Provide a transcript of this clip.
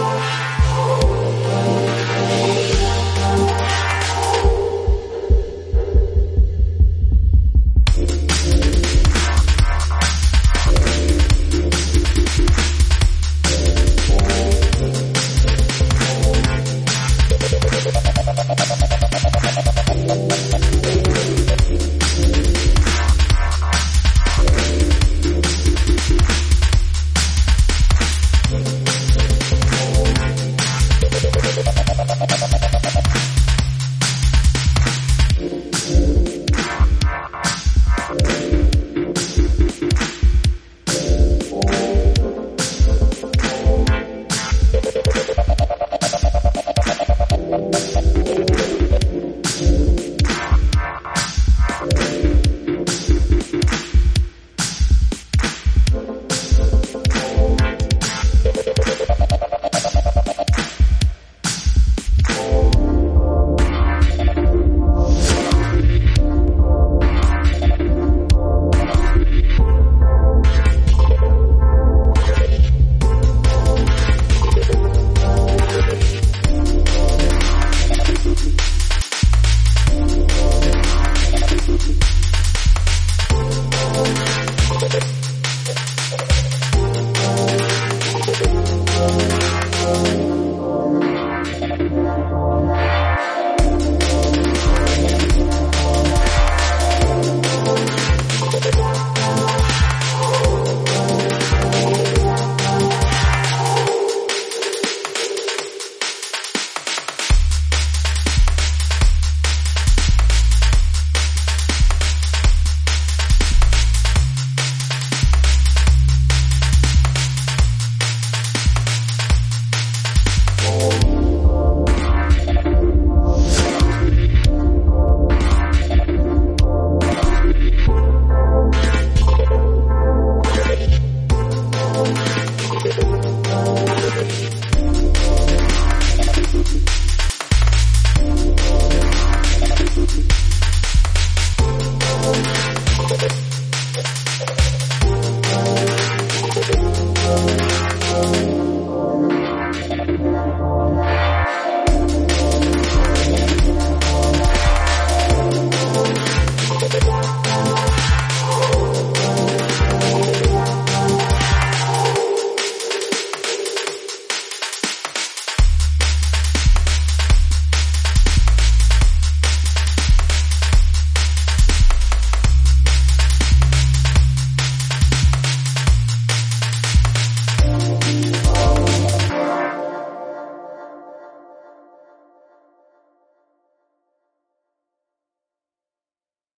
Oh.